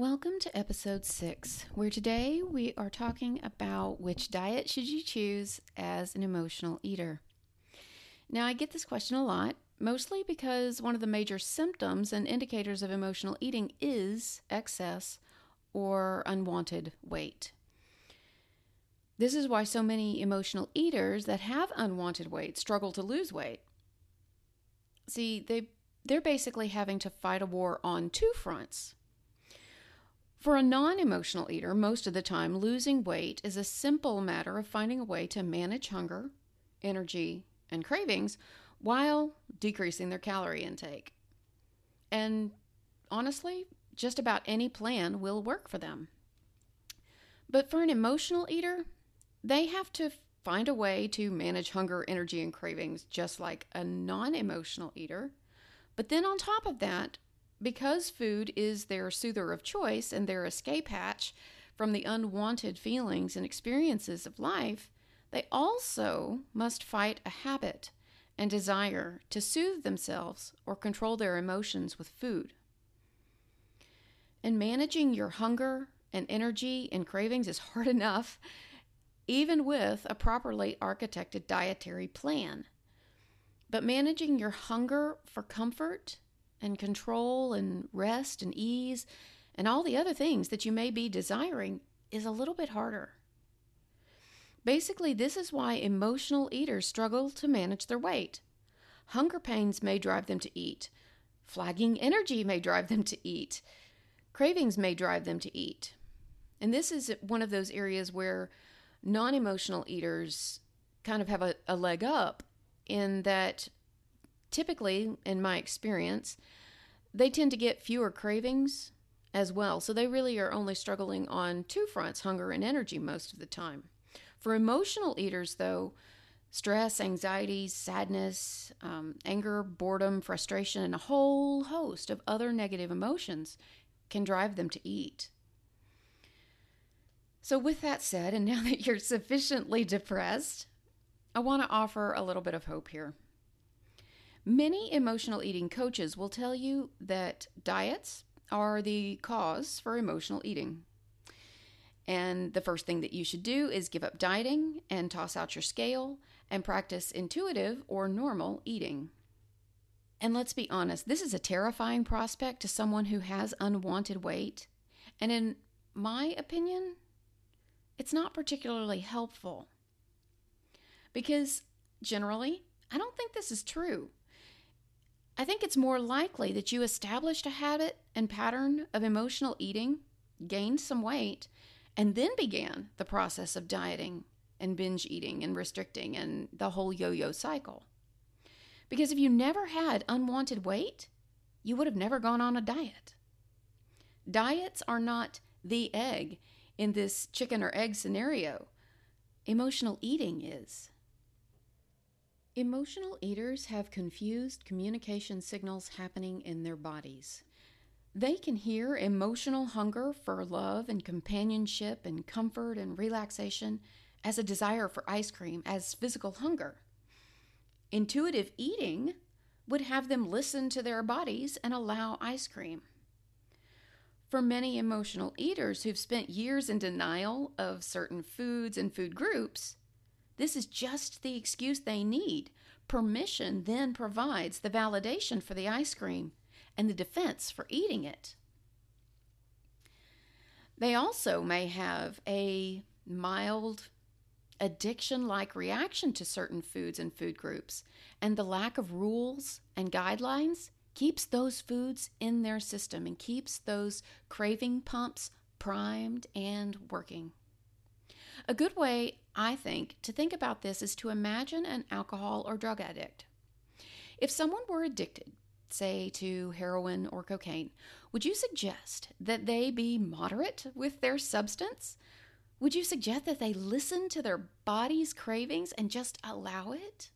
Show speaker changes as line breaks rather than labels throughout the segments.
Welcome to episode 6, where today we are talking about which diet should you choose as an emotional eater. Now, I get this question a lot, mostly because one of the major symptoms and indicators of emotional eating is excess or unwanted weight. This is why so many emotional eaters that have unwanted weight struggle to lose weight. See, they they're basically having to fight a war on two fronts. For a non emotional eater, most of the time, losing weight is a simple matter of finding a way to manage hunger, energy, and cravings while decreasing their calorie intake. And honestly, just about any plan will work for them. But for an emotional eater, they have to find a way to manage hunger, energy, and cravings just like a non emotional eater. But then on top of that, because food is their soother of choice and their escape hatch from the unwanted feelings and experiences of life, they also must fight a habit and desire to soothe themselves or control their emotions with food. And managing your hunger and energy and cravings is hard enough, even with a properly architected dietary plan. But managing your hunger for comfort and control and rest and ease and all the other things that you may be desiring is a little bit harder. Basically, this is why emotional eaters struggle to manage their weight. Hunger pains may drive them to eat. Flagging energy may drive them to eat. Cravings may drive them to eat. And this is one of those areas where non emotional eaters kind of have a, a, leg up in that typically, in my experience, they tend to get fewer cravings as well. So they really are only struggling on two fronts hunger and energy most of the time. For emotional eaters, though, stress, anxiety, sadness, um, anger, boredom, frustration, and a whole host of other negative emotions can drive them to eat. So, with that said, and now that you're sufficiently depressed, I want to offer a little bit of hope here. Many emotional eating coaches will tell you that diets are the cause for emotional eating. And the first thing that you should do is give up dieting and toss out your scale and practice intuitive or normal eating. And let's be honest, this is a terrifying prospect to someone who has unwanted weight. And in my opinion, it's not particularly helpful. Because generally, I don't think this is true. I think it's more likely that you established a habit and pattern of emotional eating, gained some weight, and then began the process of dieting and binge eating and restricting and the whole yo yo cycle. Because if you never had unwanted weight, you would have never gone on a diet. Diets are not the egg in this chicken or egg scenario. Emotional eating is. Emotional eaters have confused communication signals happening in their bodies. They can hear emotional hunger for love and companionship and comfort and relaxation as a desire for ice cream, as physical hunger. Intuitive eating would have them listen to their bodies and allow ice cream. For many emotional eaters who've spent years in denial of certain foods and food groups, this is just the excuse they need. Permission then provides the validation for the ice cream and the defense for eating it. They also may have a mild addiction like reaction to certain foods and food groups, and the lack of rules and guidelines keeps those foods in their system and keeps those craving pumps primed and working. A good way, I think, to think about this is to imagine an alcohol or drug addict. If someone were addicted say to heroin or cocaine, would you suggest that they be moderate with their substance? Would you suggest that they listen to their body's cravings and just allow it?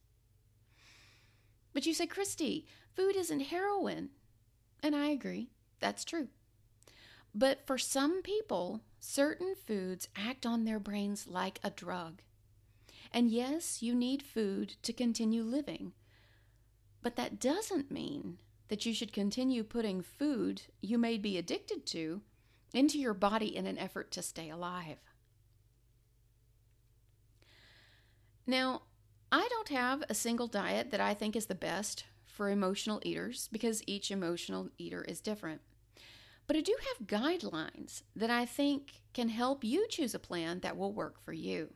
But you say, Christy, food isn't heroin. And I agree, that's true. But for some people, certain foods act on their brains like a drug. And yes, you need food to continue living. But that doesn't mean that you should continue putting food you may be addicted to into your body in an effort to stay alive. Now, I don't have a single diet that I think is the best for emotional eaters because each emotional eater is different. But I do have guidelines that I think can help you choose a plan that will work for you.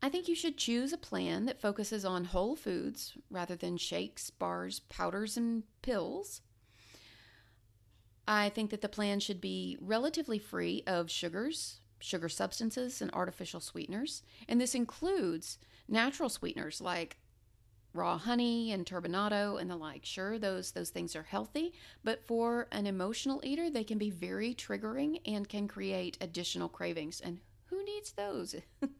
I think you should choose a plan that focuses on whole foods rather than shakes, bars, powders, and pills. I think that the plan should be relatively free of sugars, sugar substances, and artificial sweeteners. And this includes natural sweeteners like raw honey and turbinado and the like. Sure, those those things are healthy, but for an emotional eater, they can be very triggering and can create additional cravings. And who needs those?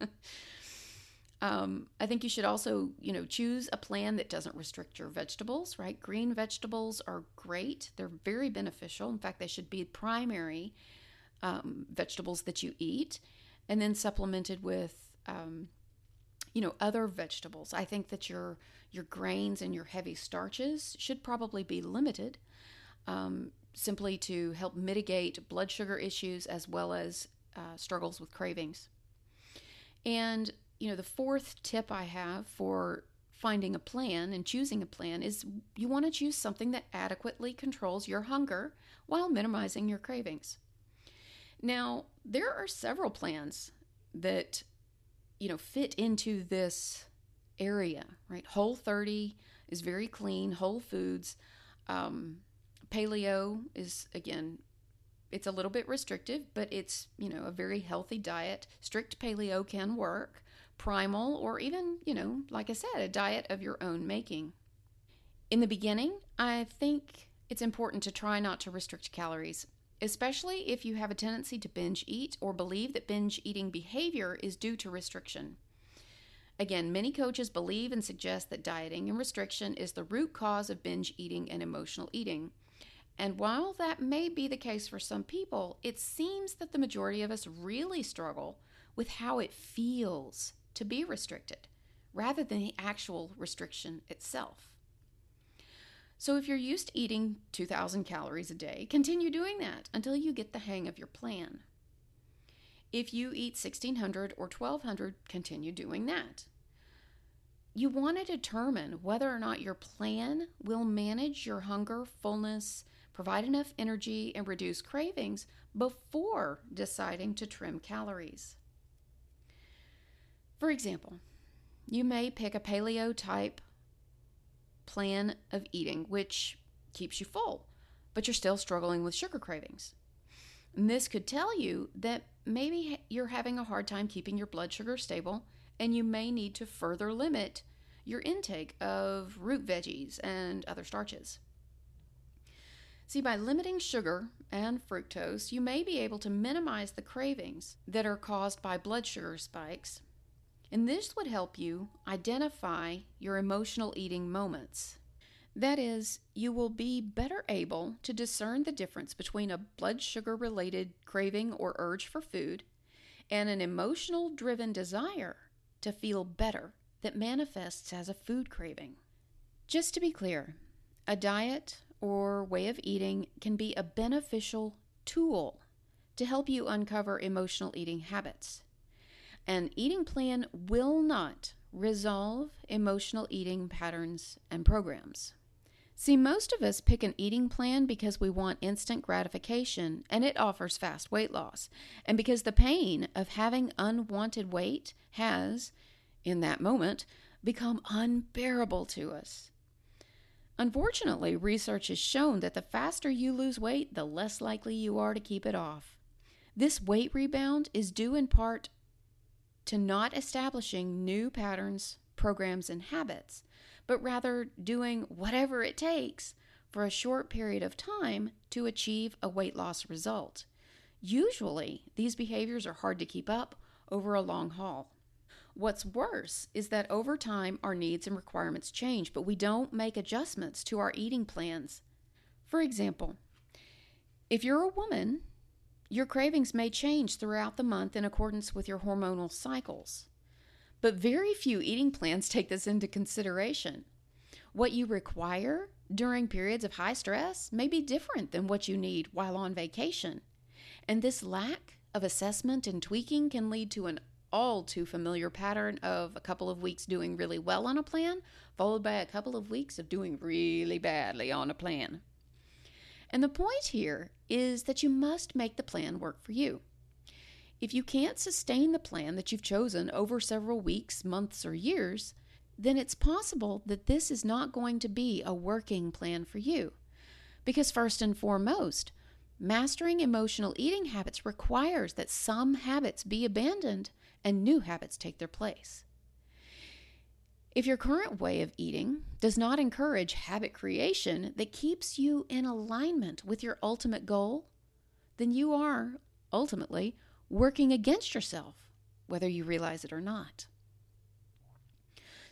Um, I think you should also, you know, choose a plan that doesn't restrict your vegetables, right? Green vegetables are great. They're very beneficial. In fact, they should be primary um, vegetables that you eat and then supplemented with, um, you know, other vegetables. I think that your your grains and your heavy starches should probably be limited um, simply to help mitigate blood sugar issues as well as uh, struggles with cravings. And you know, the fourth tip I have for finding a plan and choosing a plan is you want to choose something that adequately controls your hunger while minimizing your cravings. Now, there are several plans that you know fit into this area, right? Whole 30 is very clean, whole foods. Um, paleo is again it's a little bit restrictive, but it's, you know, a very healthy diet. Strict paleo can work primal, or even, you know, like I said, a diet of your own making. In the beginning, I think it's important to try not to restrict calories, especially if you have a tendency to binge eat or believe that binge eating behavior is due to restriction. Again, many coaches believe and suggest that dieting and restriction is the root cause of binge eating and emotional eating. And while that may be the case for some people, it seems that the majority of us really struggle with how it feels to be restricted rather than the actual restriction itself. So, if you're used to eating 2,000 calories a day, continue doing that until you get the hang of your plan. If you eat 1,600 or 1,200, continue doing that. You want to determine whether or not your plan will manage your hunger, fullness, provide enough energy, and reduce cravings before deciding to trim calories. For example, you may pick a paleo type plan of eating, which keeps you full, but you're still struggling with sugar cravings. And this could tell you that maybe you're having a hard time keeping your blood sugar stable, and you may need to further limit your intake of root veggies and other starches. See, by limiting sugar and fructose, you may be able to minimize the cravings that are caused by blood sugar spikes and this would help you identify your emotional eating moments. That is, you will be better able to discern the difference between a blood sugar related craving or urge for food and an emotional driven desire to feel better that manifests as a food craving. Just to be clear, a diet or way of eating can be a beneficial tool to help you uncover emotional eating habits. An eating plan will not resolve emotional eating patterns and programs. See, most of us pick an eating plan because we want instant gratification and it offers fast weight loss, and because the pain of having unwanted weight has, in that moment, become unbearable to us. Unfortunately, research has shown that the faster you lose weight, the less likely you are to keep it off. This weight rebound is due in part to not establishing new patterns programs and habits, but rather doing whatever it takes for a short period of time to achieve a weight loss result. Usually, these behaviors are hard to keep up over a long haul. What's worse is that over time our needs and requirements change, but we don't make adjustments to our eating plans. For example, if you're a woman, your cravings may change throughout the month in accordance with your hormonal cycles. But very few eating plans take this into consideration. What you require during periods of high stress may be different than what you need while on vacation. And this lack of assessment and tweaking can lead to an all too familiar pattern of a couple of weeks doing really well on a plan, followed by a couple of weeks of doing really badly on a plan. And the point here is that you must make the plan work for you. If you can't sustain the plan that you've chosen over several weeks, months, or years, then it's possible that this is not going to be a working plan for you. Because, first and foremost, mastering emotional eating habits requires that some habits be abandoned and new habits take their place. If your current way of eating does not encourage habit creation that keeps you in alignment with your ultimate goal, then you are ultimately working against yourself, whether you realize it or not.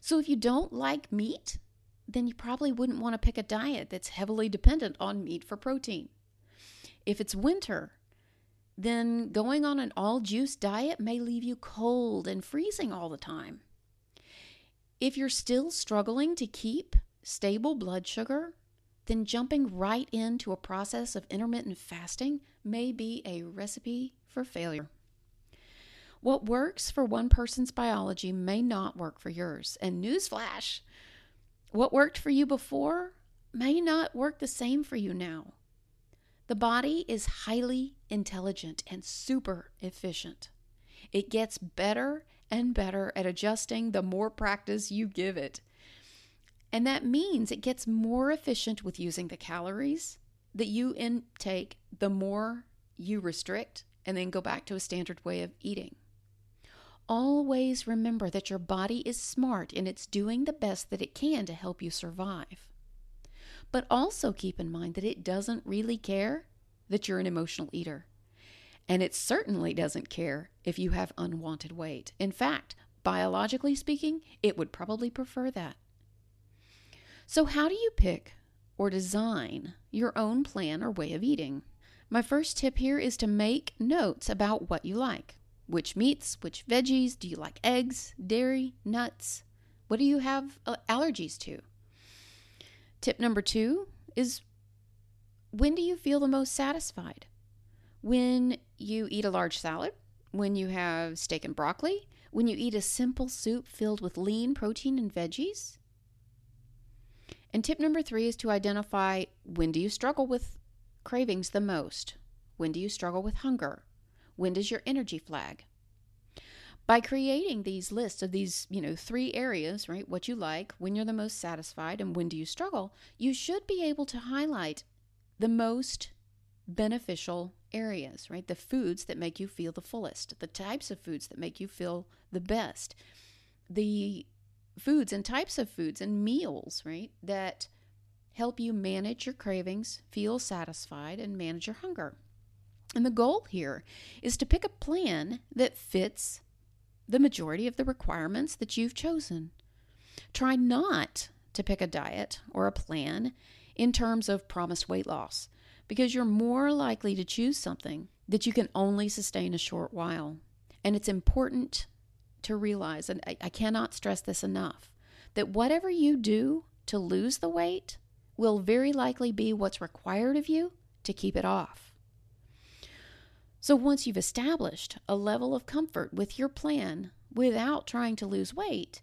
So if you don't like meat, then you probably wouldn't want to pick a diet that's heavily dependent on meat for protein. If it's winter, then going on an all juice diet may leave you cold and freezing all the time. If you're still struggling to keep stable blood sugar, then jumping right into a process of intermittent fasting may be a recipe for failure. What works for one person's biology may not work for yours. And newsflash, what worked for you before may not work the same for you now. The body is highly intelligent and super efficient. It gets better and better at adjusting the more practice you give it. And that means it gets more efficient with using the calories that you intake the more you restrict and then go back to a standard way of eating. Always remember that your body is smart and it's doing the best that it can to help you survive. But also keep in mind that it doesn't really care that you're an emotional eater. And it certainly doesn't care if you have unwanted weight. In fact, biologically speaking, it would probably prefer that. So, how do you pick or design your own plan or way of eating? My first tip here is to make notes about what you like. Which meats, which veggies? Do you like eggs, dairy, nuts? What do you have uh, allergies to? Tip number two is when do you feel the most satisfied? When you eat a large salad, when you have steak and broccoli, when you eat a simple soup filled with lean protein and veggies. And tip number three is to identify when do you struggle with cravings the most? When do you struggle with hunger? When does your energy flag? By creating these lists of these, you know, three areas, right? What you like, when you're the most satisfied, and when do you struggle, you should be able to highlight the most beneficial areas, right? The foods that make you feel the fullest, the types of foods that make you feel the best, the foods and types of foods and meals, right? That help you manage your cravings, feel satisfied, and manage your hunger. And the goal here is to pick a plan that fits the majority of the requirements that you've chosen. Try not to pick a diet or a plan in terms of promised weight loss because you're more likely to choose something that you can only sustain a short while. And it's important to realize, and I, I cannot stress this enough, that whatever you do to lose the weight will very likely be what's required of you to keep it off. So once you've established a level of comfort with your plan without trying to lose weight,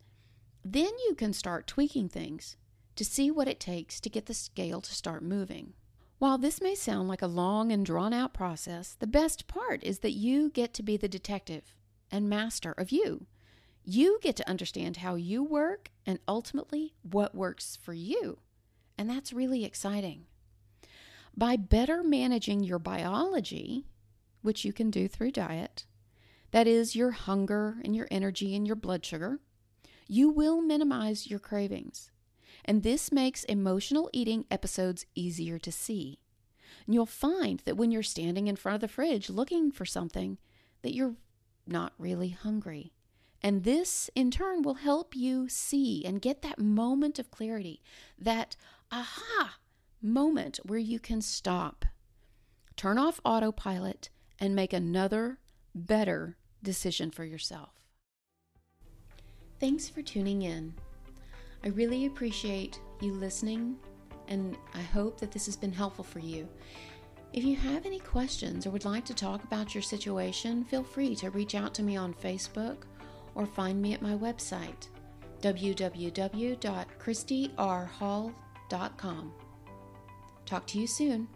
then you can start tweaking things to see what it takes to get the scale to start moving. While this may sound like a long and drawn out process, the best part is that you get to be the detective and master of you. You get to understand how you work and ultimately what works for you. And that's really exciting. By better managing your biology, which you can do through diet, that is, your hunger and your energy and your blood sugar, you will minimize your cravings. And this makes emotional eating episodes easier to see. And you'll find that when you're standing in front of the fridge looking for something, that you're not really hungry. And this, in turn, will help you see and get that moment of clarity, that aha moment where you can stop, turn off autopilot, and make another, better decision for yourself. Thanks for tuning in. I really appreciate you listening, and I hope that this has been helpful for you. If you have any questions or would like to talk about your situation, feel free to reach out to me on Facebook or find me at my website, www.christyrhall.com. Talk to you soon.